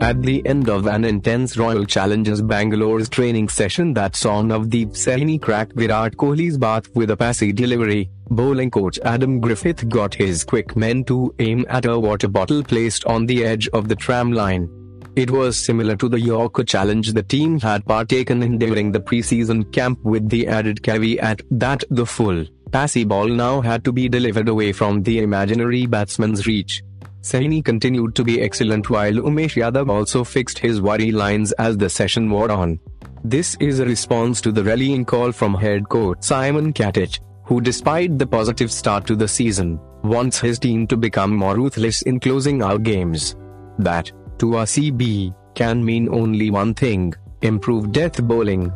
At the end of an intense Royal Challengers Bangalore's training session that saw Navdeep Saini crack Virat Kohli's bath with a passy delivery, bowling coach Adam Griffith got his quick men to aim at a water bottle placed on the edge of the tram line. It was similar to the Yorker challenge the team had partaken in during the preseason camp with the added caveat that the full, passy ball now had to be delivered away from the imaginary batsman's reach. Saini continued to be excellent while Umesh Yadav also fixed his worry lines as the session wore on. This is a response to the rallying call from head coach Simon Katich, who despite the positive start to the season, wants his team to become more ruthless in closing out games. That, to RCB, can mean only one thing, improved death bowling.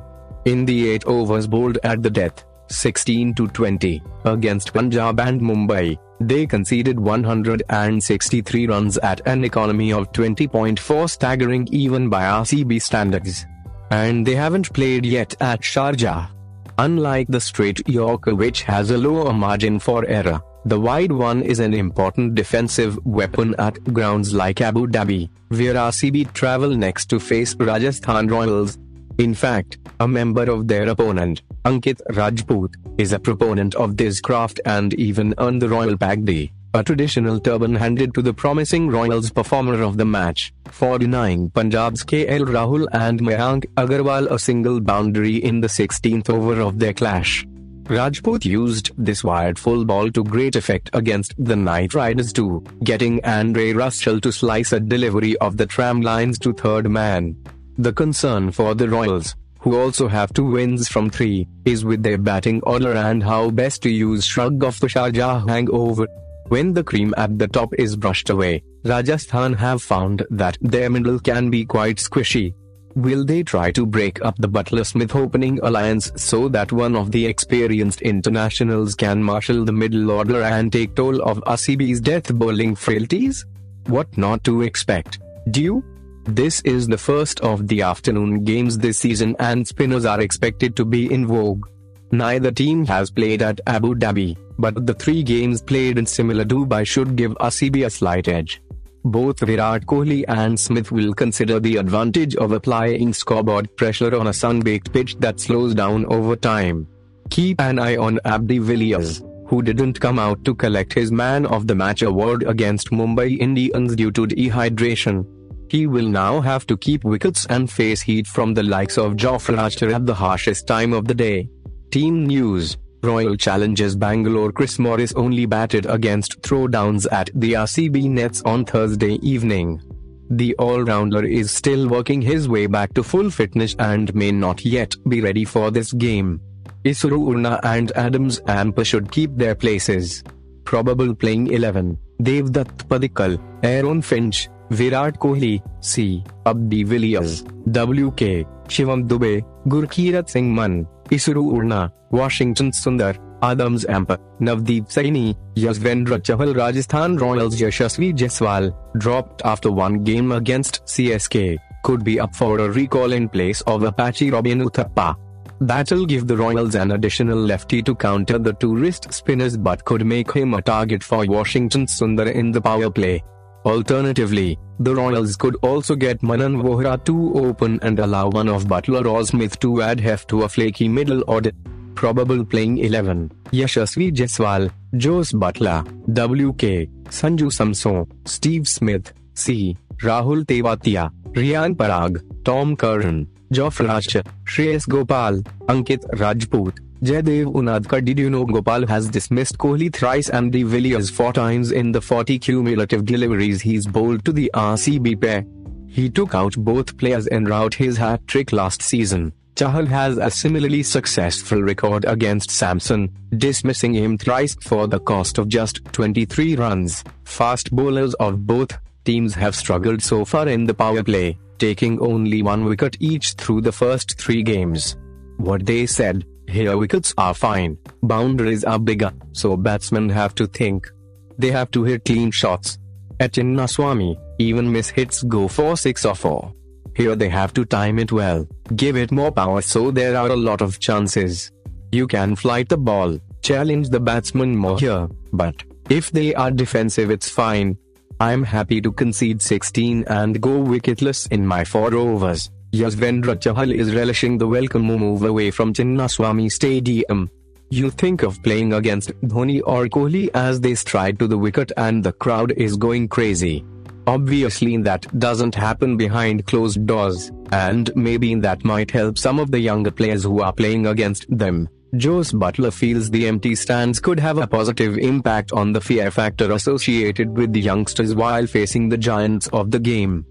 In the 8 overs bowled at the death, 16 to 20, against Punjab and Mumbai, they conceded 163 runs at an economy of 20.4 staggering even by RCB standards. And they haven't played yet at Sharjah. Unlike the straight Yorker which has a lower margin for error, the wide one is an important defensive weapon at grounds like Abu Dhabi, where RCB travel next to face Rajasthan Royals. In fact, a member of their opponent, Ankit Rajput, is a proponent of this craft and even earned the Royal Pagdi, a traditional turban handed to the promising Royals performer of the match, for denying Punjab's KL Rahul and Mayank Agarwal a single boundary in the 16th over of their clash. Rajput used this wired full ball to great effect against the Knight Riders too, getting Andre Russell to slice a delivery of the tram lines to third man. The concern for the Royals, who also have two wins from three, is with their batting order and how best to use shrug of the Sharjah hangover. When the cream at the top is brushed away, Rajasthan have found that their middle can be quite squishy. Will they try to break up the Buttler Smith opening alliance so that one of the experienced internationals can marshal the middle order and take toll of RCB's death bowling frailties? What not to expect? Due? This is the first of the afternoon games this season and spinners are expected to be in vogue. Neither team has played at Abu Dhabi, but the three games played in similar Dubai should give RCB a slight edge. Both Virat Kohli and Smith will consider the advantage of applying scoreboard pressure on a sun-baked pitch that slows down over time. Keep an eye on AB de Villiers, who didn't come out to collect his Man of the Match award against Mumbai Indians due to dehydration. He will now have to keep wickets and face heat from the likes of Jofra Archer at the harshest time of the day. Team News Royal Challengers Bangalore Chris Morris only batted against throwdowns at the RCB nets on Thursday evening. The all-rounder is still working his way back to full fitness and may not yet be ready for this game. Isuru Udana and Adam Zampa should keep their places. Probable playing 11, Devdutt Padikkal, Aaron Finch, Virat Kohli, C. AB de Villiers, WK, Shivam Dube, Gurkirat Singh Mann, Isuru Udana, Washington Sundar, Adam Zampa, Navdeep Saini, Yuzvendra Chahal Rajasthan Royals Yashasvi Jaiswal, dropped after one game against CSK, could be up for a recall in place of Apache Robin Uthappa. That'll give the Royals an additional lefty to counter the two wrist spinners but could make him a target for Washington Sundar in the power play. Alternatively, the Royals could also get Manan Vohra to open and allow one of Buttler or Smith to add heft to a flaky middle order. Probable playing 11, Yashasvi Jaiswal, Jos Buttler, WK, Sanju Samson, Steve Smith, C. Rahul Tewatia, Riyan Parag, Tom Curran, Jofra Archer, Shreyas Gopal, Ankit Rajput, Jaydev Unadkat Did you know Gopal has dismissed Kohli thrice and De Villiers four times in the 40 cumulative deliveries he's bowled to the RCB pair? He took out both players en route his hat-trick last season. Chahal has a similarly successful record against Samson, dismissing him thrice for the cost of just 23 runs. Fast bowlers of both teams have struggled so far in the power play, taking only one wicket each through the first three games. What they said, here wickets are fine, boundaries are bigger, so batsmen have to think. They have to hit clean shots. At Chinnaswamy, even miss hits go for 6 or 4. Here they have to time it well, give it more power so there are a lot of chances. You can flight the ball, challenge the batsman more here, but if they are defensive it's fine. I'm happy to concede 16 and go wicketless in my 4 overs. Yuzvendra Chahal is relishing the welcome move away from Chinnaswamy Stadium. You think of playing against Dhoni or Kohli as they stride to the wicket and the crowd is going crazy. Obviously that doesn't happen behind closed doors, and maybe that might help some of the younger players who are playing against them. Jos Buttler feels the empty stands could have a positive impact on the fear factor associated with the youngsters while facing the giants of the game.